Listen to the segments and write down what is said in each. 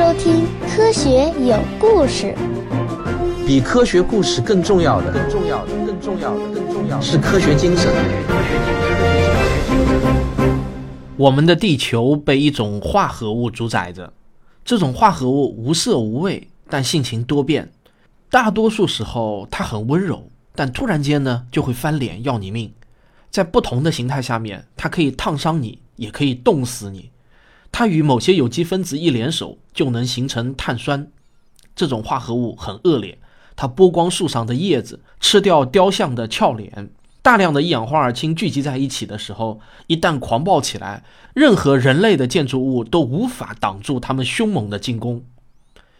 收听《科学有故事》。比科学故事更重要的，更重要的，更重要的，更重要的是科学精神。我们的地球被一种化合物主宰着，这种化合物无色无味，但性情多变。大多数时候它很温柔，但突然间呢就会翻脸要你命。在不同的形态下面，它可以烫伤你，也可以冻死你。它与某些有机分子一联手，就能形成碳酸。这种化合物很恶劣，它剥光树上的叶子，吃掉雕像的俏脸。大量的一氧化二氢聚集在一起的时候，一旦狂暴起来，任何人类的建筑物都无法挡住它们凶猛的进攻。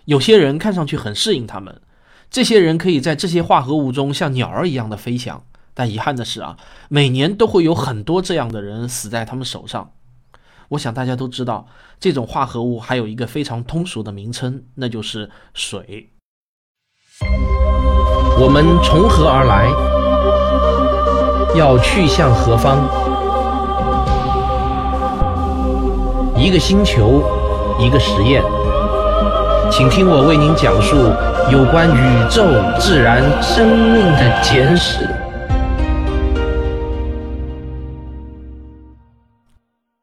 有些人看上去很适应它们，这些人可以在这些化合物中像鸟儿一样的飞翔。但遗憾的是啊，每年都会有很多这样的人死在他们手上。我想大家都知道，这种化合物还有一个非常通俗的名称，那就是水。我们从何而来？要去向何方？一个星球，一个实验，请听我为您讲述有关宇宙、自然、生命的简史。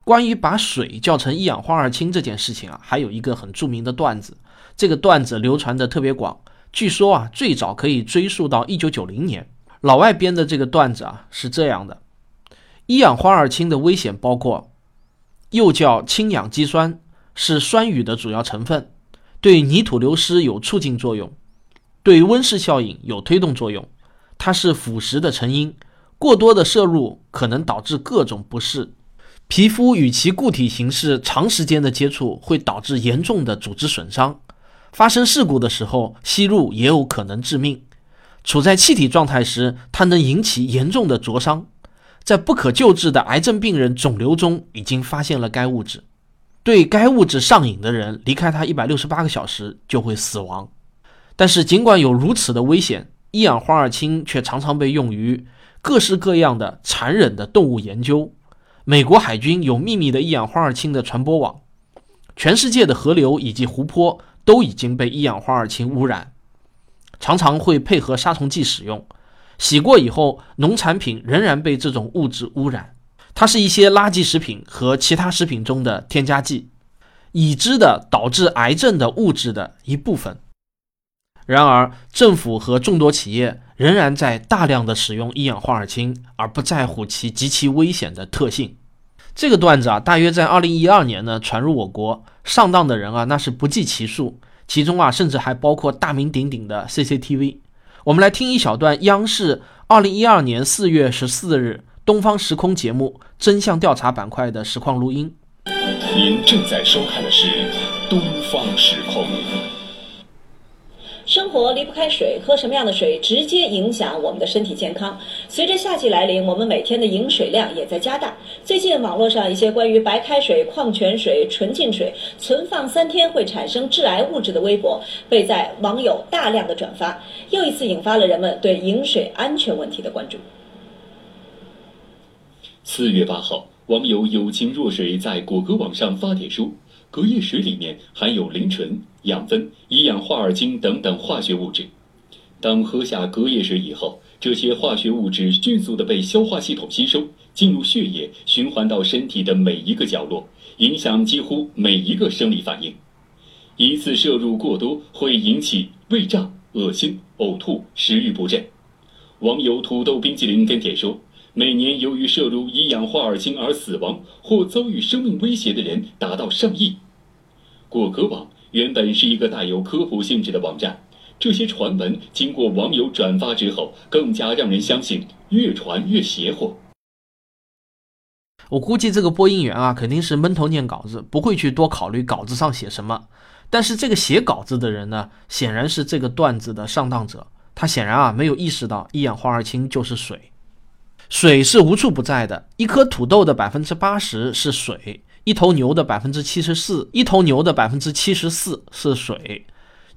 关于把水叫成一氧化二氢这件事情啊，还有一个很著名的段子。这个段子流传的特别广，据说啊，最早可以追溯到一九九零年。老外编的这个段子啊，是这样的：一氧化二氢的危险包括，又叫氢氧基酸，是酸雨的主要成分，对泥土流失有促进作用，对温室效应有推动作用。它是腐蚀的成因，过多的摄入可能导致各种不适。皮肤与其固体形式长时间的接触会导致严重的组织损伤，发生事故的时候吸入也有可能致命。处在气体状态时，它能引起严重的灼伤。在不可救治的癌症病人肿瘤中已经发现了该物质。对该物质上瘾的人，离开它一百六十八个小时就会死亡。但是尽管有如此的危险，一氧化二氢却常常被用于各式各样的残忍的动物研究。美国海军有秘密的一氧化二氢的传播网，全世界的河流以及湖泊都已经被一氧化二氢污染，常常会配合杀虫剂使用。洗过以后，农产品仍然被这种物质污染。它是一些垃圾食品和其他食品中的添加剂，已知的导致癌症的物质的一部分。然而，政府和众多企业仍然在大量的使用一氧化二氢，而不在乎其极其危险的特性。这个段子啊，大约在二零一二年呢传入我国，上当的人啊那是不计其数，其中啊甚至还包括大名鼎鼎的 CCTV。我们来听一小段央视二零一二年四月十四日《东方时空》节目真相调查板块的实况录音。您正在收看的是《东方时空》。生活离不开水，喝什么样的水直接影响我们的身体健康。随着夏季来临，我们每天的饮水量也在加大。最近网络上一些关于白开水、矿泉水、纯净水存放三天会产生致癌物质的微博，被在网友大量的转发，又一次引发了人们对饮水安全问题的关注。四月八号，网友有情若水在果壳网上发帖说。隔夜水里面含有磷醇、养分、一氧化二氢等等化学物质。当喝下隔夜水以后，这些化学物质迅速的被消化系统吸收，进入血液，循环到身体的每一个角落，影响几乎每一个生理反应。一次摄入过多会引起胃胀、恶心、呕吐、食欲不振。网友土豆冰淇淋跟帖说。每年由于摄入一氧化二氢而死亡或遭遇生命威胁的人达到上亿。果壳网原本是一个带有科普性质的网站，这些传闻经过网友转发之后，更加让人相信，越传越邪乎。我估计这个播音员啊，肯定是闷头念稿子，不会去多考虑稿子上写什么。但是这个写稿子的人呢，显然是这个段子的上当者，他显然啊没有意识到一氧化二氢就是水。水是无处不在的，一颗土豆的百分之八十是水，一头牛的百分之七十四，一头牛的百分之七十四是水，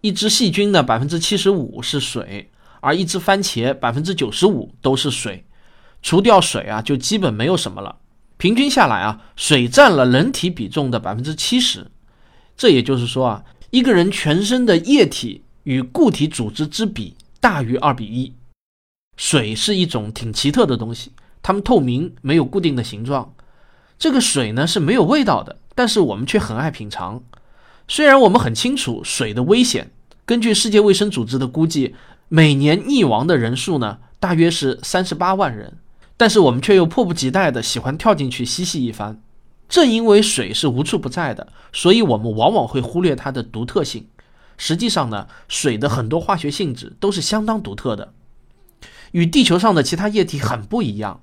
一只细菌的百分之七十五是水，而一只番茄百分之九十五都是水。除掉水啊，就基本没有什么了。平均下来啊，水占了人体比重的百分之七十。这也就是说啊，一个人全身的液体与固体组织之比大于二比一。水是一种挺奇特的东西，它们透明，没有固定的形状。这个水呢是没有味道的，但是我们却很爱品尝。虽然我们很清楚水的危险，根据世界卫生组织的估计，每年溺亡的人数呢大约是三十八万人，但是我们却又迫不及待的喜欢跳进去嬉戏一番。正因为水是无处不在的，所以我们往往会忽略它的独特性。实际上呢，水的很多化学性质都是相当独特的，与地球上的其他液体很不一样。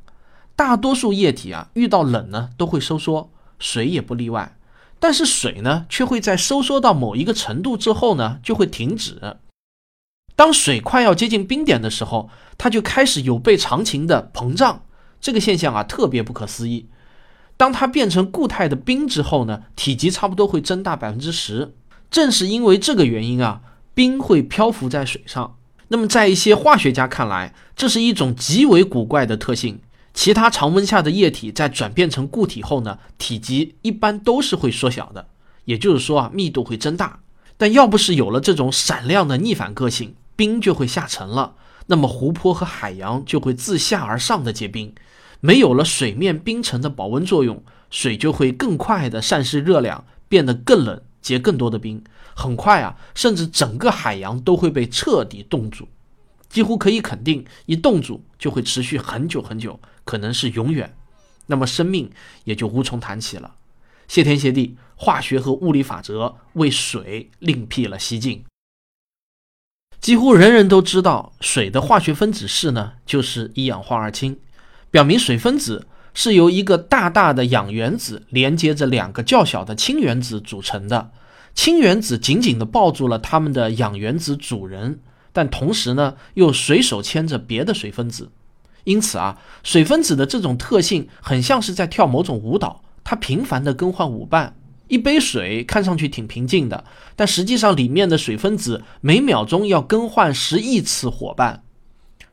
大多数液体啊，遇到冷呢都会收缩，水也不例外。但是水呢，却会在收缩到某一个程度之后呢，就会停止。当水快要接近冰点的时候，它就开始有悖常情的膨胀。这个现象啊，特别不可思议。当它变成固态的冰之后呢，体积差不多会增大百分之十。正是因为这个原因啊，冰会漂浮在水上。那么在一些化学家看来，这是一种极为古怪的特性。其他常温下的液体在转变成固体后呢，体积一般都是会缩小的，也就是说啊，密度会增大。但要不是有了这种闪亮的逆反个性，冰就会下沉了，那么湖泊和海洋就会自下而上的结冰。没有了水面冰层的保温作用，水就会更快的散失热量，变得更冷，结更多的冰。很快啊，甚至整个海洋都会被彻底冻住。几乎可以肯定，一冻住就会持续很久很久，可能是永远。那么生命也就无从谈起了。谢天谢地，化学和物理法则为水另辟了蹊径。几乎人人都知道，水的化学分子式呢，就是一氧化二氢，表明水分子是由一个大大的氧原子连接着两个较小的氢原子组成的。氢原子紧紧地抱住了它们的氧原子主人。但同时呢，又随手牵着别的水分子，因此啊，水分子的这种特性很像是在跳某种舞蹈，它频繁地更换舞伴。一杯水看上去挺平静的，但实际上里面的水分子每秒钟要更换十亿次伙伴，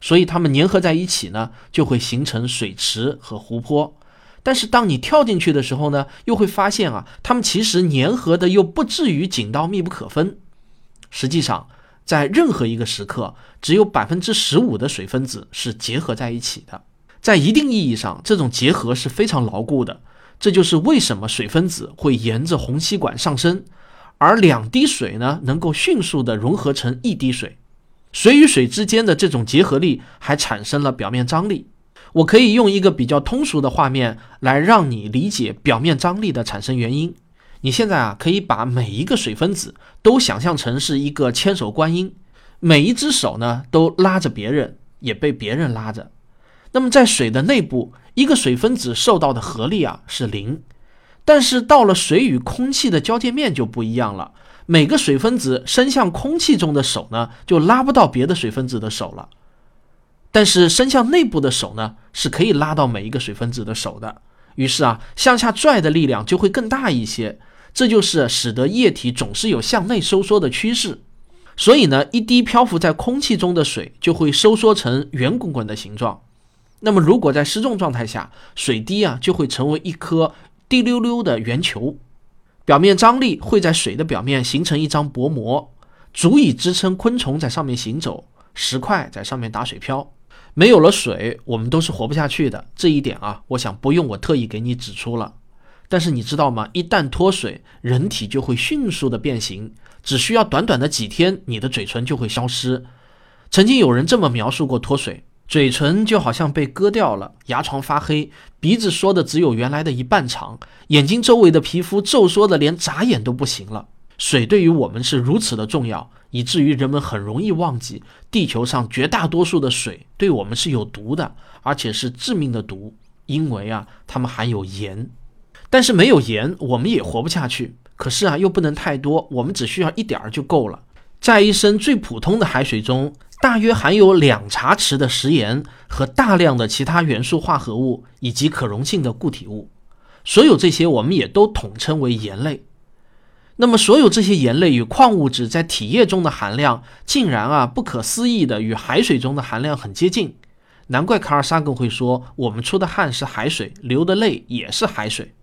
所以它们粘合在一起呢，就会形成水池和湖泊。但是当你跳进去的时候呢，又会发现啊，它们其实粘合的又不至于紧到密不可分。实际上。在任何一个时刻，只有百分之十五的水分子是结合在一起的。在一定意义上，这种结合是非常牢固的。这就是为什么水分子会沿着虹吸管上升，而两滴水呢能够迅速的融合成一滴水。水与水之间的这种结合力还产生了表面张力。我可以用一个比较通俗的画面来让你理解表面张力的产生原因。你现在啊，可以把每一个水分子都想象成是一个千手观音，每一只手呢都拉着别人，也被别人拉着。那么在水的内部，一个水分子受到的合力啊是零，但是到了水与空气的交界面就不一样了，每个水分子伸向空气中的手呢就拉不到别的水分子的手了，但是伸向内部的手呢是可以拉到每一个水分子的手的。于是啊，向下拽的力量就会更大一些。这就是使得液体总是有向内收缩的趋势，所以呢，一滴漂浮在空气中的水就会收缩成圆滚滚的形状。那么，如果在失重状态下，水滴啊就会成为一颗滴溜溜的圆球。表面张力会在水的表面形成一张薄膜，足以支撑昆虫在上面行走，石块在上面打水漂。没有了水，我们都是活不下去的。这一点啊，我想不用我特意给你指出了。但是你知道吗？一旦脱水，人体就会迅速的变形，只需要短短的几天，你的嘴唇就会消失。曾经有人这么描述过脱水：嘴唇就好像被割掉了，牙床发黑，鼻子缩的只有原来的一半长，眼睛周围的皮肤皱缩的连眨眼都不行了。水对于我们是如此的重要，以至于人们很容易忘记，地球上绝大多数的水对我们是有毒的，而且是致命的毒，因为啊，它们含有盐。但是没有盐，我们也活不下去。可是啊，又不能太多，我们只需要一点儿就够了。在一升最普通的海水中，大约含有两茶匙的食盐和大量的其他元素化合物以及可溶性的固体物。所有这些，我们也都统称为盐类。那么，所有这些盐类与矿物质在体液中的含量，竟然啊，不可思议的与海水中的含量很接近。难怪卡尔萨根会说，我们出的汗是海水，流的泪也是海水。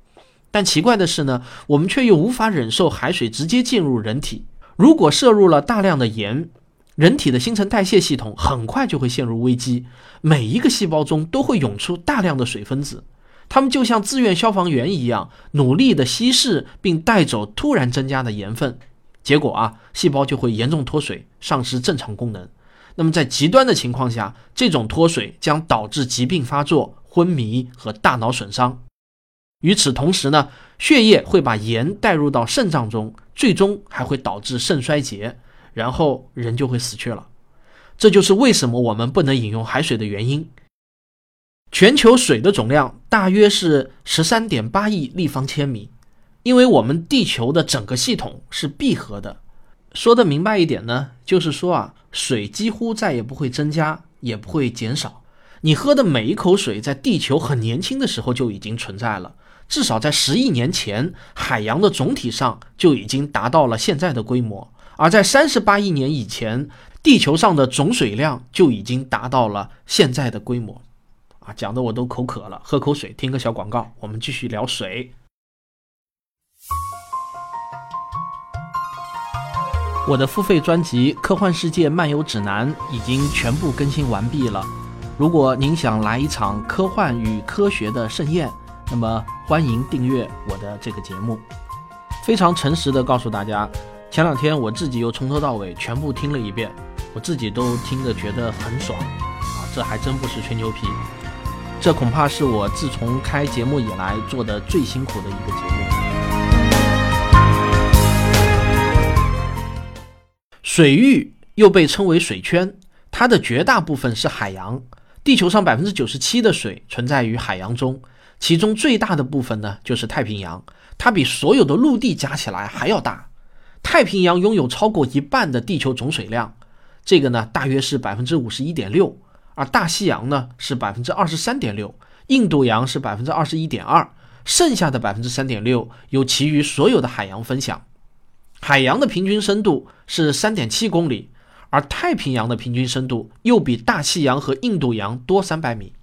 但奇怪的是呢，我们却又无法忍受海水直接进入人体，如果摄入了大量的盐，人体的新陈代谢系统很快就会陷入危机，每一个细胞中都会涌出大量的水分子，它们就像自愿消防员一样，努力地稀释并带走突然增加的盐分，结果啊，细胞就会严重脱水，丧失正常功能。那么在极端的情况下，这种脱水将导致疾病发作、昏迷和大脑损伤。与此同时呢，血液会把盐带入到肾脏中，最终还会导致肾衰竭。然后人就会死去了，这就是为什么我们不能饮用海水的原因。全球水的总量大约是十三点八亿立方千米，因为我们地球的整个系统是闭合的。说的明白一点呢，就是说啊，水几乎再也不会增加，也不会减少。你喝的每一口水，在地球很年轻的时候就已经存在了，至少在十亿年前，海洋的总体上就已经达到了现在的规模。而在三十八亿年以前，地球上的总水量就已经达到了现在的规模，啊，讲的我都口渴了，喝口水，听个小广告，我们继续聊水。我的付费专辑《科幻世界漫游指南》已经全部更新完毕了。如果您想来一场科幻与科学的盛宴，那么欢迎订阅我的这个节目。非常诚实的告诉大家。前两天我自己又从头到尾全部听了一遍，我自己都听着觉得很爽啊！这还真不是吹牛皮，这恐怕是我自从开节目以来做的最辛苦的一个节目。水域又被称为水圈，它的绝大部分是海洋。地球上百分之九十七的水存在于海洋中，其中最大的部分呢就是太平洋，它比所有的陆地加起来还要大。太平洋拥有超过一半的地球总水量，这个呢大约是百分之五十一点六，而大西洋呢是百分之二十三点六，印度洋是百分之二十一点二，剩下的百分之三点六由其余所有的海洋分享。海洋的平均深度是三点七公里，而太平洋的平均深度又比大西洋和印度洋多三百米。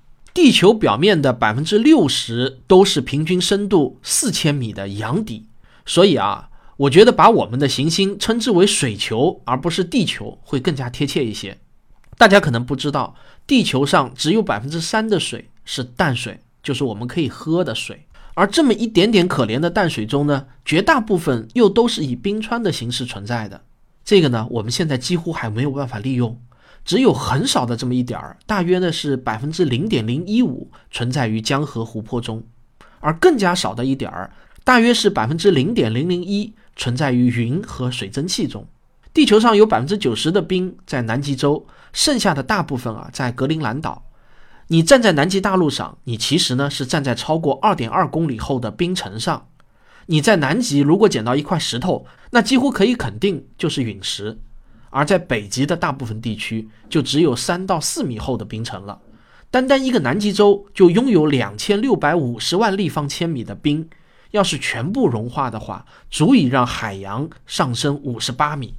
地球表面的百分之六十都是平均深度四千米的洋底，所以啊。我觉得把我们的行星称之为水球，而不是地球，会更加贴切一些。大家可能不知道，地球上只有百分之三的水是淡水，就是我们可以喝的水。而这么一点点可怜的淡水中呢，绝大部分又都是以冰川的形式存在的。这个呢，我们现在几乎还没有办法利用，只有很少的这么一点儿，大约呢是百分之零点零一五存在于江河湖泊中，而更加少的一点儿，大约是百分之零点零零一。存在于云和水蒸气中。地球上有百分之九十的冰在南极洲，剩下的大部分啊在格陵兰岛。你站在南极大陆上，你其实呢是站在超过二点二公里厚的冰层上。你在南极如果捡到一块石头，那几乎可以肯定就是陨石。而在北极的大部分地区，就只有三到四米厚的冰层了。单单一个南极洲就拥有两千六百五十万立方千米的冰。要是全部融化的话，足以让海洋上升五十八米，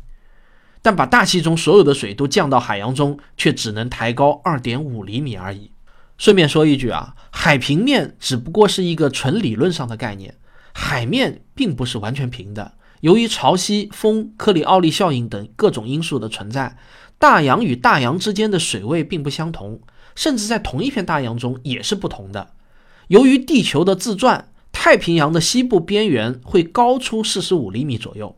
但把大气中所有的水都降到海洋中，却只能抬高二点五厘米而已。顺便说一句啊，海平面只不过是一个纯理论上的概念，海面并不是完全平的。由于潮汐、风、克里奥利效应等各种因素的存在，大洋与大洋之间的水位并不相同，甚至在同一片大洋中也是不同的。由于地球的自转。太平洋的西部边缘会高出四十五厘米左右。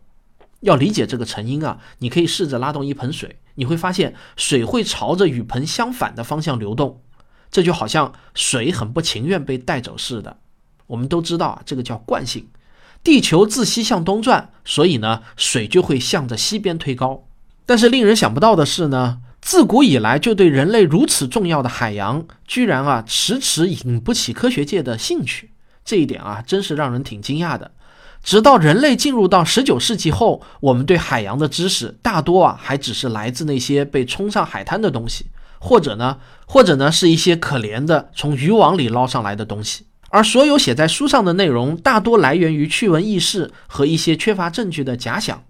要理解这个成因啊，你可以试着拉动一盆水，你会发现水会朝着与盆相反的方向流动，这就好像水很不情愿被带走似的。我们都知道啊，这个叫惯性。地球自西向东转，所以呢，水就会向着西边推高。但是令人想不到的是呢，自古以来就对人类如此重要的海洋，居然啊迟迟引不起科学界的兴趣。这一点啊，真是让人挺惊讶的。直到人类进入到十九世纪后，我们对海洋的知识大多啊，还只是来自那些被冲上海滩的东西，或者呢，或者呢，是一些可怜的从渔网里捞上来的东西。而所有写在书上的内容，大多来源于趣闻轶事和一些缺乏证据的假想。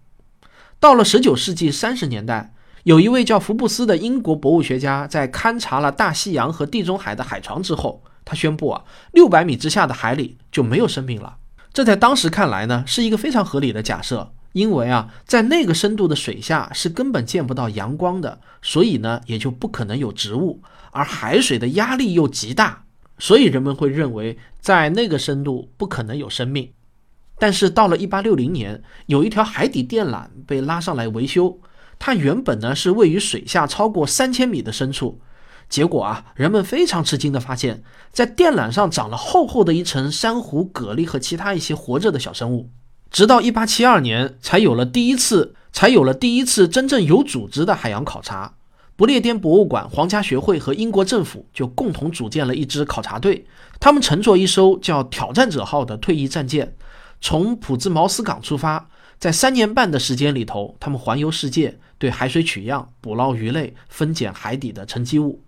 到了十九世纪三十年代，有一位叫福布斯的英国博物学家，在勘察了大西洋和地中海的海床之后。他宣布啊，六百米之下的海里就没有生命了。这在当时看来呢，是一个非常合理的假设，因为啊，在那个深度的水下是根本见不到阳光的，所以呢，也就不可能有植物，而海水的压力又极大，所以人们会认为在那个深度不可能有生命。但是到了1860年，有一条海底电缆被拉上来维修，它原本呢是位于水下超过三千米的深处。结果啊，人们非常吃惊的发现，在电缆上长了厚厚的一层珊瑚、蛤蜊和其他一些活着的小生物。直到1872年，才有了第一次，才有了第一次真正有组织的海洋考察。不列颠博物馆、皇家学会和英国政府就共同组建了一支考察队，他们乘坐一艘叫“挑战者号”的退役战舰，从普兹茅斯港出发，在三年半的时间里头，他们环游世界，对海水取样、捕捞鱼类、分拣海底的沉积物。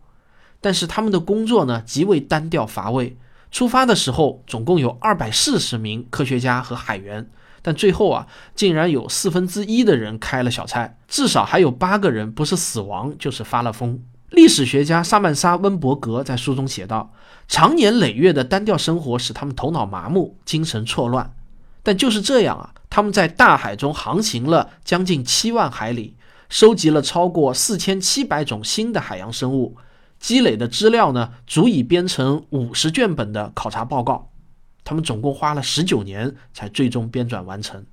但是他们的工作呢极为单调乏味。出发的时候，总共有二百四十名科学家和海员，但最后啊，竟然有四分之一的人开了小差，至少还有八个人不是死亡就是发了疯。历史学家萨曼莎·温伯格在书中写道：“长年累月的单调生活使他们头脑麻木，精神错乱。但就是这样啊，他们在大海中航行了将近七万海里，收集了超过四千七百种新的海洋生物。”积累的资料呢，足以编成五十卷本的考察报告。他们总共花了十九年才最终编纂完成。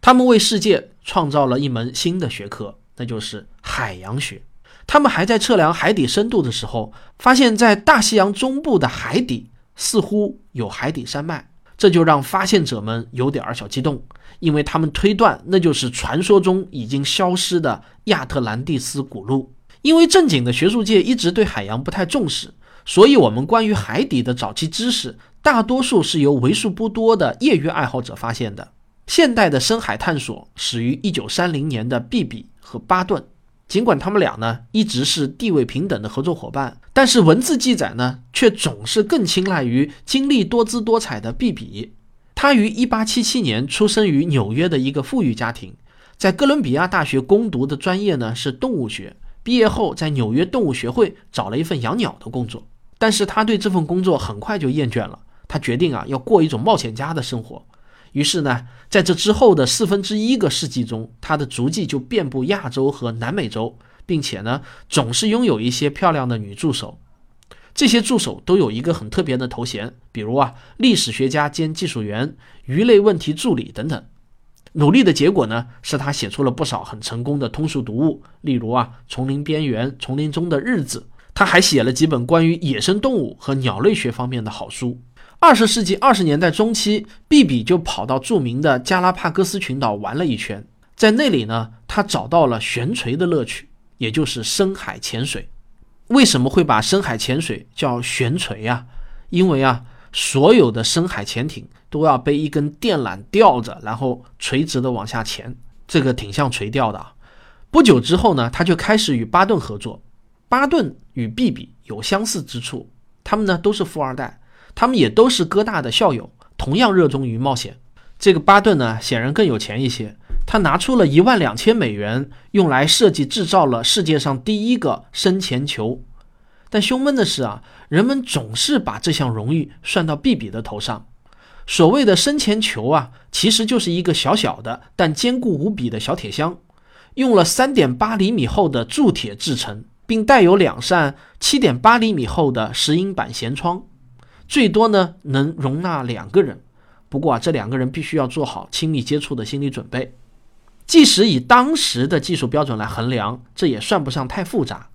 他们为世界创造了一门新的学科，那就是海洋学。他们还在测量海底深度的时候，发现，在大西洋中部的海底似乎有海底山脉，这就让发现者们有点儿小激动，因为他们推断那就是传说中已经消失的亚特兰蒂斯古陆。因为正经的学术界一直对海洋不太重视，所以我们关于海底的早期知识，大多数是由为数不多的业余爱好者发现的。现代的深海探索始于1930年的毕比和巴顿，尽管他们俩呢一直是地位平等的合作伙伴，但是文字记载呢却总是更青睐于经历多姿多彩的毕比。他于1877年出生于纽约的一个富裕家庭，在哥伦比亚大学攻读的专业呢是动物学。毕业后，在纽约动物学会找了一份养鸟的工作，但是他对这份工作很快就厌倦了。他决定啊，要过一种冒险家的生活。于是呢，在这之后的四分之一个世纪中，他的足迹就遍布亚洲和南美洲，并且呢，总是拥有一些漂亮的女助手。这些助手都有一个很特别的头衔，比如啊，历史学家兼技术员、鱼类问题助理等等。努力的结果呢，是他写出了不少很成功的通俗读物，例如啊，《丛林边缘》《丛林中的日子》。他还写了几本关于野生动物和鸟类学方面的好书。二十世纪二十年代中期，毕比就跑到著名的加拉帕戈斯群岛玩了一圈，在那里呢，他找到了悬垂的乐趣，也就是深海潜水。为什么会把深海潜水叫悬垂啊？因为啊。所有的深海潜艇都要被一根电缆吊着，然后垂直的往下潜，这个挺像垂钓的。不久之后呢，他就开始与巴顿合作。巴顿与毕比有相似之处，他们呢都是富二代，他们也都是哥大的校友，同样热衷于冒险。这个巴顿呢，显然更有钱一些，他拿出了一万两千美元，用来设计制造了世界上第一个深潜球。但胸闷的是啊，人们总是把这项荣誉算到毕比的头上。所谓的深潜球啊，其实就是一个小小的但坚固无比的小铁箱，用了三点八厘米厚的铸铁制成，并带有两扇七点八厘米厚的石英板舷窗，最多呢能容纳两个人。不过啊，这两个人必须要做好亲密接触的心理准备。即使以当时的技术标准来衡量，这也算不上太复杂。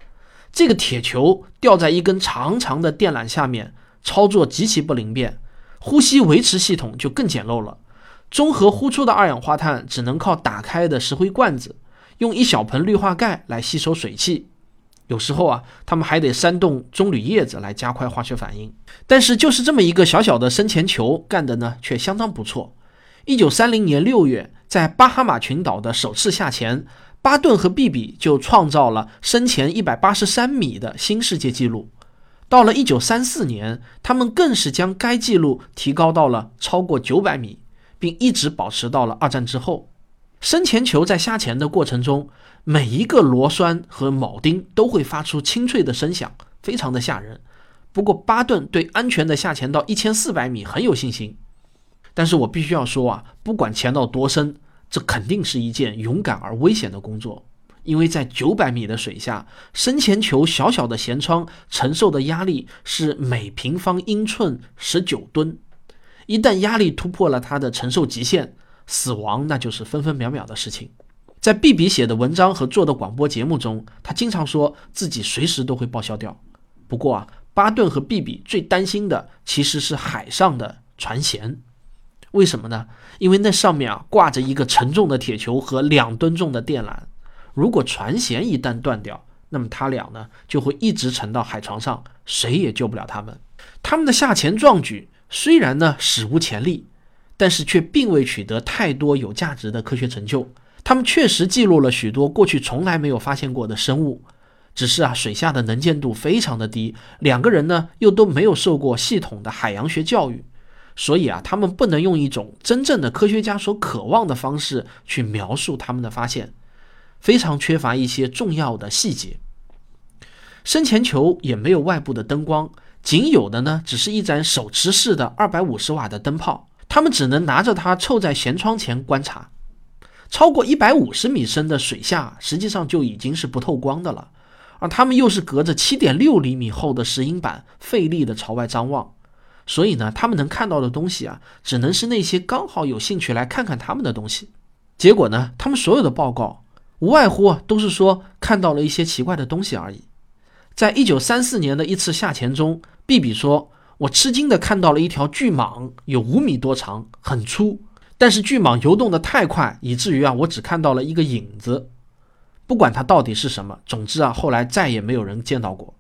这个铁球吊在一根长长的电缆下面，操作极其不灵便，呼吸维持系统就更简陋了。综合呼出的二氧化碳只能靠打开的石灰罐子，用一小盆氯化钙来吸收水汽。有时候啊，他们还得煽动棕榈叶子来加快化学反应。但是就是这么一个小小的深潜球，干的呢却相当不错。一九三零年六月，在巴哈马群岛的首次下潜。巴顿和毕比就创造了深潜一百八十三米的新世界纪录。到了一九三四年，他们更是将该纪录提高到了超过九百米，并一直保持到了二战之后。深潜球在下潜的过程中，每一个螺栓和铆钉都会发出清脆的声响，非常的吓人。不过，巴顿对安全的下潜到一千四百米很有信心。但是我必须要说啊，不管潜到多深。这肯定是一件勇敢而危险的工作，因为在九百米的水下，深潜球小小的舷窗承受的压力是每平方英寸十九吨，一旦压力突破了它的承受极限，死亡那就是分分秒秒的事情。在毕比写的文章和做的广播节目中，他经常说自己随时都会报销掉。不过啊，巴顿和毕比最担心的其实是海上的船舷。为什么呢？因为那上面啊挂着一个沉重的铁球和两吨重的电缆。如果船舷一旦断掉，那么他俩呢就会一直沉到海床上，谁也救不了他们。他们的下潜壮举虽然呢史无前例，但是却并未取得太多有价值的科学成就。他们确实记录了许多过去从来没有发现过的生物，只是啊，水下的能见度非常的低，两个人呢又都没有受过系统的海洋学教育，所以啊，他们不能用一种真正的科学家所渴望的方式去描述他们的发现，非常缺乏一些重要的细节。深潜球也没有外部的灯光，仅有的呢只是一盏手持式的二百五十瓦的灯泡，他们只能拿着它凑在舷窗前观察。超过一百五十米深的水下，实际上就已经是不透光的了，而他们又是隔着七点六厘米厚的石英板，费力的朝外张望，所以呢，他们能看到的东西啊，只能是那些刚好有兴趣来看看他们的东西。结果呢，他们所有的报告无外乎啊，都是说看到了一些奇怪的东西而已。在一九三四年的一次下潜中，毕比说：“我吃惊的看到了一条巨蟒，有五米多长，很粗。”但是巨蟒游动的太快，以至于啊，我只看到了一个影子。不管它到底是什么，总之啊，后来再也没有人见到过。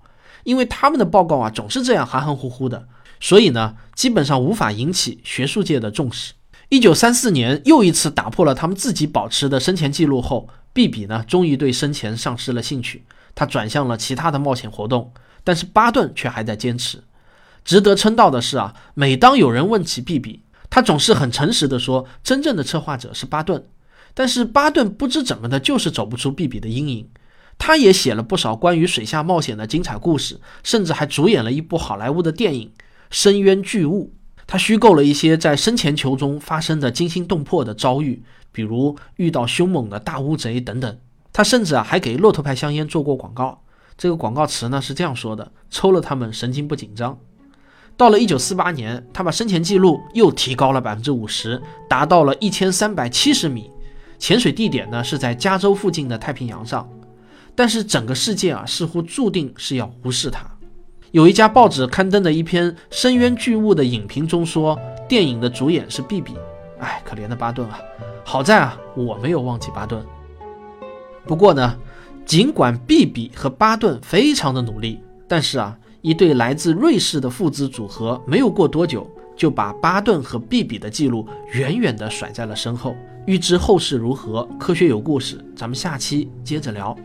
因为他们的报告啊，总是这样含含糊糊的，所以呢，基本上无法引起学术界的重视。一九三四年，又一次打破了他们自己保持的深潜记录后，毕比呢，终于对深潜丧失了兴趣，他转向了其他的冒险活动。但是巴顿却还在坚持。值得称道的是啊，每当有人问起毕比，他总是很诚实地说，真正的策划者是巴顿，但是巴顿不知怎么的，就是走不出毕比的阴影。他也写了不少关于水下冒险的精彩故事，甚至还主演了一部好莱坞的电影《深渊巨物》。他虚构了一些在深潜球中发生的惊心动魄的遭遇，比如遇到凶猛的大乌贼等等。他甚至啊还给骆驼牌香烟做过广告，这个广告词呢是这样说的：“抽了他们神经不紧张。”到了一九四八年，他把深潜记录又提高了百分之五十，达到了一千三百七十米。潜水地点呢是在加州附近的太平洋上。但是整个世界啊，似乎注定是要无视它。有一家报纸刊登的一篇深渊巨物的影评中说，电影的主演是毕比。哎，可怜的巴顿啊！好在啊，我没有忘记巴顿。不过呢，尽管毕比和巴顿非常的努力，但是啊。一对来自瑞士的父子组合，没有过多久就把巴顿和毕比的记录远远地甩在了身后。欲知后事如何，科学有故事，咱们下期接着聊。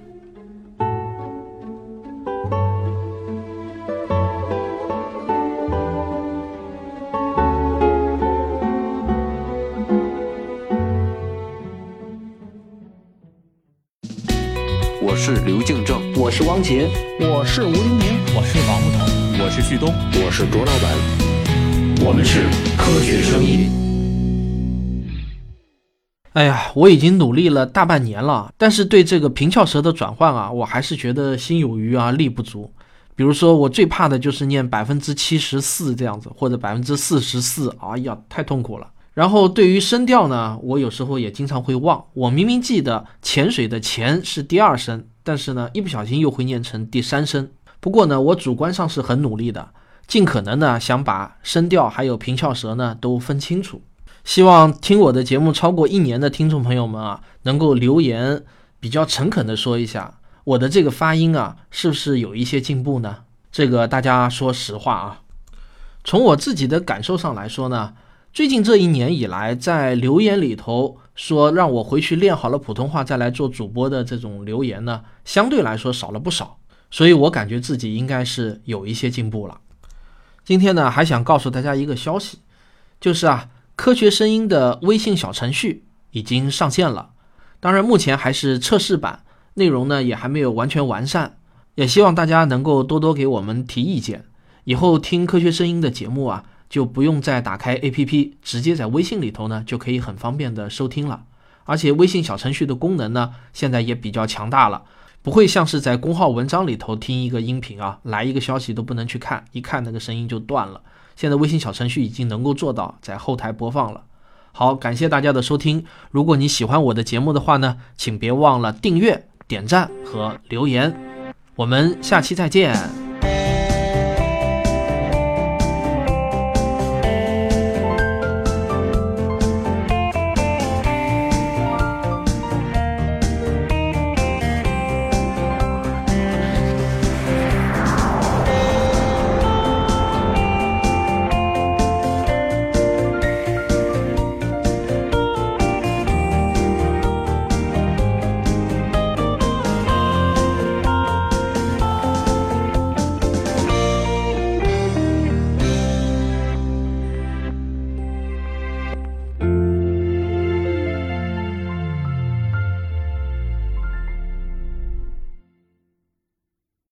是刘敬正，我是汪杰，我是吴黎明，我是王木头，我是旭东，我是卓老板，我们是科学声音。哎呀，我已经努力了大半年了，但是对这个平翘舌的转换啊，我还是觉得心有余而力不足。比如说，我最怕的就是念百分之七十四这样子，或者百分之四十四，哎呀，太痛苦了。然后对于声调呢，我有时候也经常会忘。我明明记得潜水的“潜”是第二声，但是呢，一不小心又会念成第三声。不过呢，我主观上是很努力的，尽可能呢想把声调还有平翘舌呢都分清楚。希望听我的节目超过一年的听众朋友们啊，能够留言比较诚恳的说一下，我的这个发音啊是不是有一些进步呢？这个大家说实话啊。从我自己的感受上来说呢。最近这一年以来，在留言里头说让我回去练好了普通话再来做主播的这种留言呢，相对来说少了不少，所以我感觉自己应该是有一些进步了。今天呢，还想告诉大家一个消息，就是啊，科学声音的微信小程序已经上线了，当然目前还是测试版，内容呢也还没有完全完善，也希望大家能够多多给我们提意见，以后听科学声音的节目啊。就不用再打开 APP，直接在微信里头呢就可以很方便的收听了而且微信小程序的功能呢，现在也比较强大了，不会像是在公号文章里头听一个音频啊，来一个消息都不能去看，一看那个声音就断了。现在微信小程序已经能够做到在后台播放了。好，感谢大家的收听。如果你喜欢我的节目的话呢，请别忘了订阅、点赞和留言。我们下期再见。